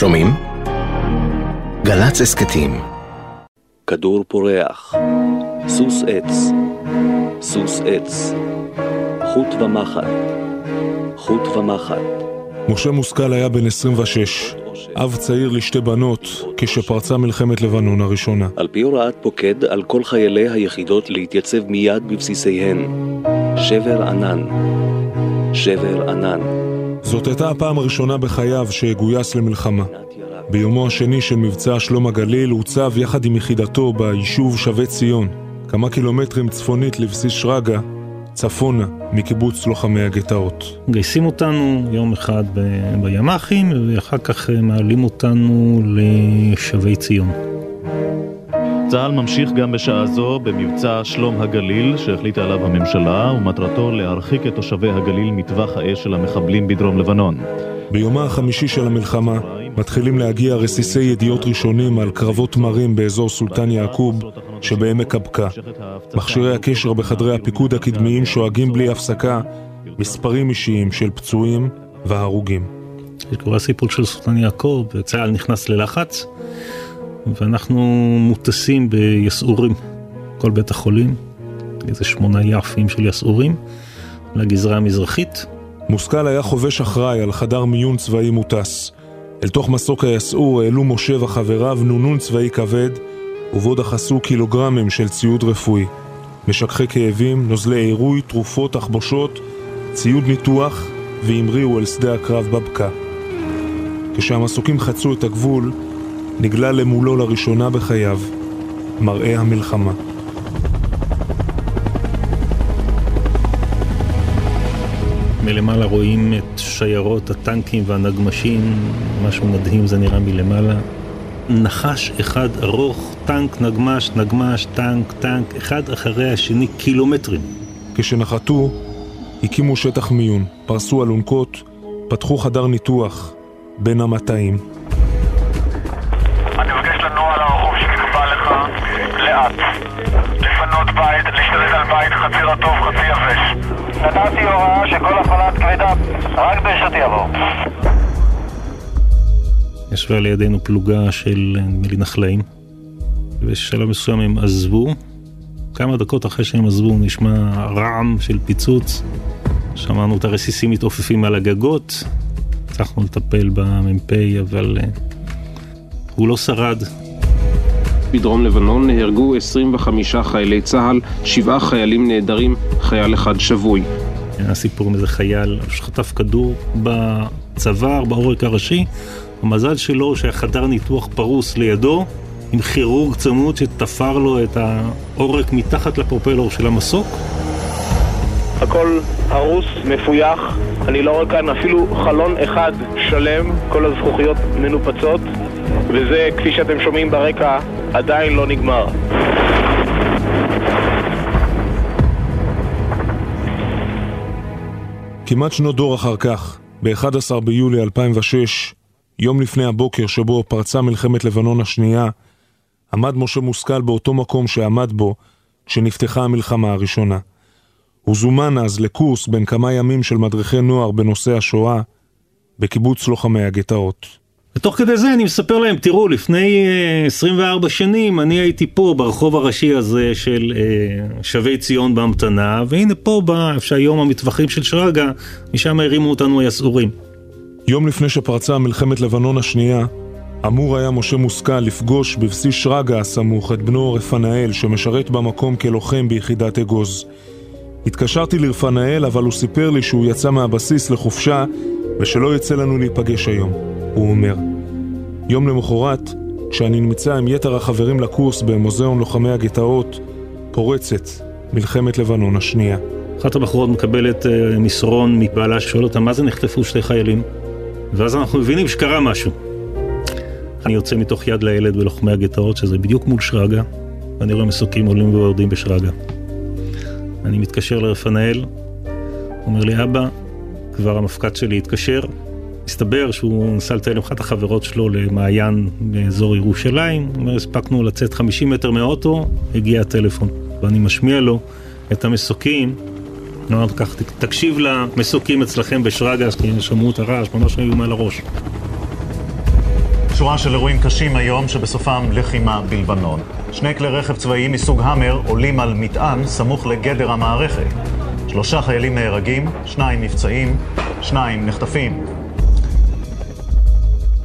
שומעים? גל"צ הסכתים כדור פורח, סוס עץ, סוס עץ, חוט ומחט, חוט ומחט. משה מושכל היה בן 26, אב צעיר לשתי בנות, כשפרצה מלחמת לבנון הראשונה. על פי הוראת פוקד על כל חיילי היחידות להתייצב מיד בבסיסיהן. שבר ענן, שבר ענן. זאת הייתה הפעם הראשונה בחייו שגויס למלחמה. ביומו השני של מבצע שלום הגליל הוצב יחד עם יחידתו ביישוב שבי ציון, כמה קילומטרים צפונית לבסיס שרגא, צפונה מקיבוץ לוחמי הגטאות. מגייסים אותנו יום אחד ב- בימ"חים ואחר כך מעלים אותנו לשבי ציון. צה"ל ממשיך גם בשעה זו במבצע שלום הגליל שהחליטה עליו הממשלה ומטרתו להרחיק את תושבי הגליל מטווח האש של המחבלים בדרום לבנון. ביומה החמישי של המלחמה מתחילים להגיע רסיסי ידיעות ראשונים על קרבות מרים באזור סולטן יעקוב שבעמק הבקע. מכשירי הקשר בחדרי הפיקוד הקדמיים שואגים בלי הפסקה מספרים אישיים של פצועים והרוגים. קורה הסיפור של סולטן יעקב, צה"ל נכנס ללחץ ואנחנו מוטסים ביסעורים, כל בית החולים, איזה שמונה יעפים של יסעורים, לגזרה המזרחית. מושכל היה חובש אחראי על חדר מיון צבאי מוטס. אל תוך מסוק היסעור העלו משה וחבריו נונון צבאי כבד, ובו דחסו קילוגרמים של ציוד רפואי. משככי כאבים, נוזלי עירוי, תרופות, תחבושות, ציוד ניתוח, והמריאו אל שדה הקרב בבקע. כשהמסוקים חצו את הגבול, נגלה למולו לראשונה בחייו מראה המלחמה. מלמעלה רואים את שיירות הטנקים והנגמשים, משהו מדהים זה נראה מלמעלה. נחש אחד ארוך, טנק, נגמש, נגמש, טנק, טנק, אחד אחרי השני קילומטרים. כשנחתו, הקימו שטח מיון, פרסו אלונקות, פתחו חדר ניתוח בין המטעים. לנוע הרחוב שנקבע לך לאט. לפנות בית, להשתלט על בית, חצי רטוב, חצי יבש. נתתי הוראה שכל הפעלת כבדה רק ברשת יבוא. ישבה לידינו פלוגה של נדמה לי נחלאים, ובשלב מסוים הם עזבו. כמה דקות אחרי שהם עזבו נשמע רעם של פיצוץ. שמענו את הרסיסים מתעופפים על הגגות. הצלחנו לטפל במ"פ, אבל uh, הוא לא שרד. בדרום לבנון נהרגו 25 חיילי צה"ל, שבעה חיילים נעדרים, חייל אחד שבוי. היה סיפור עם איזה חייל שחטף כדור בצוואר, בעורק הראשי. המזל שלו שהחדר ניתוח פרוס לידו, עם כירורג צמוד שתפר לו את העורק מתחת לפרופלור של המסוק. הכל הרוס, מפויח, אני לא רואה כאן אפילו חלון אחד שלם, כל הזכוכיות מנופצות, וזה, כפי שאתם שומעים ברקע, עדיין לא נגמר. כמעט שנות דור אחר כך, ב-11 ביולי 2006, יום לפני הבוקר שבו פרצה מלחמת לבנון השנייה, עמד משה מושכל באותו מקום שעמד בו כשנפתחה המלחמה הראשונה. הוא זומן אז לקורס בין כמה ימים של מדריכי נוער בנושא השואה בקיבוץ לוחמי הגטאות. ותוך כדי זה אני מספר להם, תראו, לפני uh, 24 שנים אני הייתי פה ברחוב הראשי הזה של uh, שבי ציון בהמתנה, והנה פה בא, איפה שהיום המטווחים של שרגא, משם הרימו אותנו היסעורים. יום לפני שפרצה מלחמת לבנון השנייה, אמור היה משה מושכל לפגוש בבסיס שרגא הסמוך את בנו רפנאל שמשרת במקום כלוחם ביחידת אגוז. התקשרתי לרפנאל אבל הוא סיפר לי שהוא יצא מהבסיס לחופשה ושלא יצא לנו להיפגש היום, הוא אומר. יום למחרת, כשאני נמצא עם יתר החברים לקורס במוזיאון לוחמי הגטאות, פורצת מלחמת לבנון השנייה. אחת הבחורות מקבלת uh, מסרון מבעלה ששואל אותה מה זה נחטפו שתי חיילים? ואז אנחנו מבינים שקרה משהו. אני יוצא מתוך יד לילד בלוחמי הגטאות, שזה בדיוק מול שרגא, ואני רואה מסוקים עולים ויורדים בשרגא. אני מתקשר לרפנאל, אומר לי, אבא, כבר המפקד שלי התקשר, מסתבר שהוא נסע לטייל עם אחת החברות שלו למעיין באזור ירושלים, אומר, הספקנו לצאת 50 מטר מהאוטו, הגיע הטלפון, ואני משמיע לו את המסוקים, אומר, כך, תקשיב למסוקים אצלכם בשרגא, כי שמעו את הרעש, ממש היו מעל הראש. שורה של אירועים קשים היום שבסופם לחימה בלבנון. שני כלי רכב צבאיים מסוג המר עולים על מטען סמוך לגדר המערכת. שלושה חיילים נהרגים, שניים נפצעים, שניים נחטפים.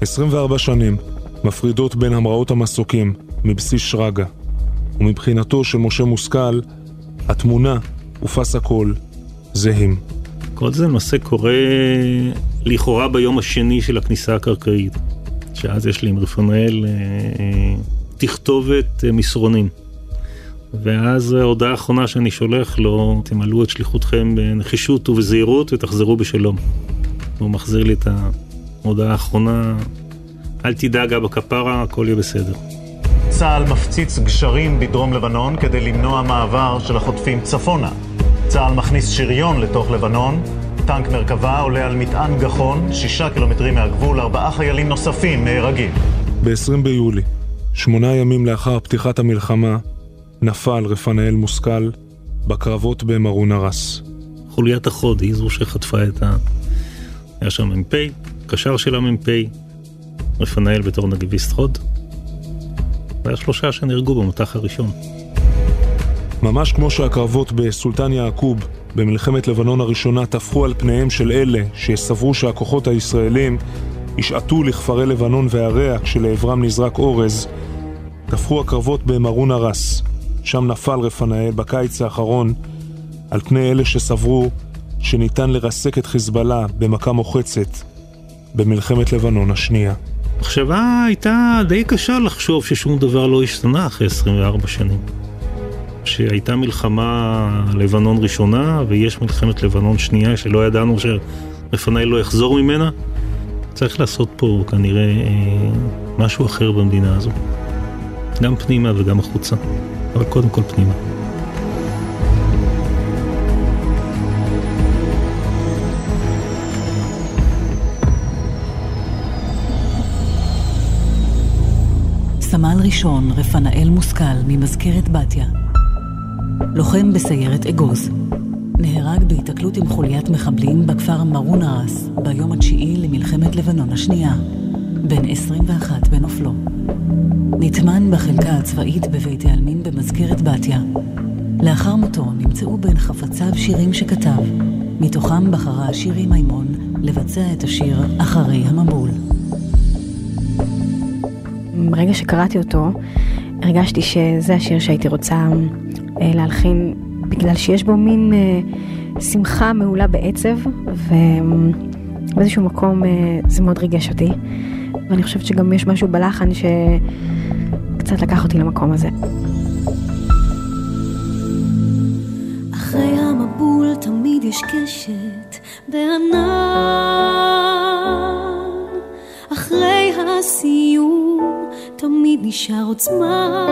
24 שנים מפרידות בין המראות המסוקים מבסיס שרגא, ומבחינתו של משה מושכל, התמונה ופס הקול זהים. כל זה למעשה קורה לכאורה ביום השני של הכניסה הקרקעית, שאז יש לי עם רפונאל אה, אה, תכתובת אה, מסרונים. ואז ההודעה האחרונה שאני שולח לו, תמלאו את שליחותכם בנחישות ובזהירות ותחזרו בשלום. הוא מחזיר לי את ההודעה האחרונה, אל תדאג אבא כפרה, הכל יהיה בסדר. צה"ל מפציץ גשרים בדרום לבנון כדי למנוע מעבר של החוטפים צפונה. צה"ל מכניס שריון לתוך לבנון, טנק מרכבה עולה על מטען גחון, שישה קילומטרים מהגבול, ארבעה חיילים נוספים נהרגים. ב-20 ביולי, שמונה ימים לאחר פתיחת המלחמה, נפל רפנאל מושכל בקרבות במרון הרס. חוליית החוד היא זו שחטפה את ה... היה שם מ"פ, קשר של המ"פ, רפנאל בתור נגביסט חוד, והיה שלושה שנהרגו במטח הראשון. ממש כמו שהקרבות בסולטן יעקוב במלחמת לבנון הראשונה טפחו על פניהם של אלה שסברו שהכוחות הישראלים ישעטו לכפרי לבנון ועריה כשלעברם נזרק אורז, טפחו הקרבות במרון הרס, שם נפל רפנאל בקיץ האחרון על פני אלה שסברו שניתן לרסק את חיזבאללה במכה מוחצת במלחמת לבנון השנייה. המחשבה הייתה די קשה לחשוב ששום דבר לא השתנה אחרי 24 שנים. שהייתה מלחמה לבנון ראשונה ויש מלחמת לבנון שנייה שלא ידענו שרפנאי לא יחזור ממנה. צריך לעשות פה כנראה אה, משהו אחר במדינה הזו. גם פנימה וגם החוצה, אבל קודם כל פנימה. סמל ראשון רפנאל מושכל ממזכרת בתיה לוחם בסיירת אגוז. נהרג בהיתקלות עם חוליית מחבלים בכפר מרון ארס ביום התשיעי למלחמת לבנון השנייה, בן 21 בנופלו. נטמן בחלקה הצבאית בבית העלמין במזכרת בתיה. לאחר מותו נמצאו בין חפציו שירים שכתב, מתוכם בחרה שירי מימון לבצע את השיר אחרי המבול. ברגע שקראתי אותו, הרגשתי שזה השיר שהייתי רוצה אה, להלחין בגלל שיש בו מין אה, שמחה מעולה בעצב ובאיזשהו מקום אה, זה מאוד ריגש אותי ואני חושבת שגם יש משהו בלחן שקצת לקח אותי למקום הזה. אחרי המבול תמיד יש קשת בענן אחרי הסיום תמיד נשאר עוצמה.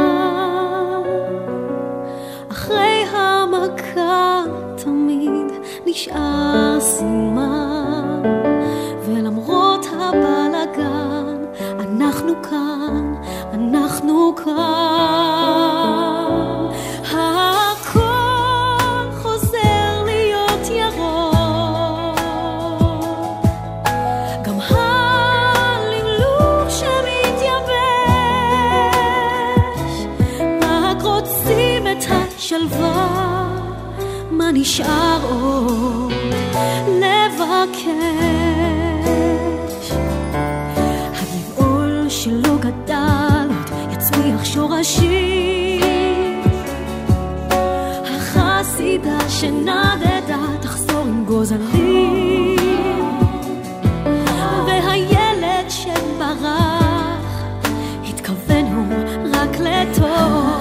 אחרי המכה תמיד נשאר סימן. ולמרות הבלאגן אנחנו כאן, אנחנו כאן את השלווה מה נשאר עוד לבקש? הגבעול שלא גדל עוד יצמיח שורשים. החסידה שנדדה תחזור עם גוזלים. והילד שברח התכוון הוא רק לטוב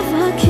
ever can.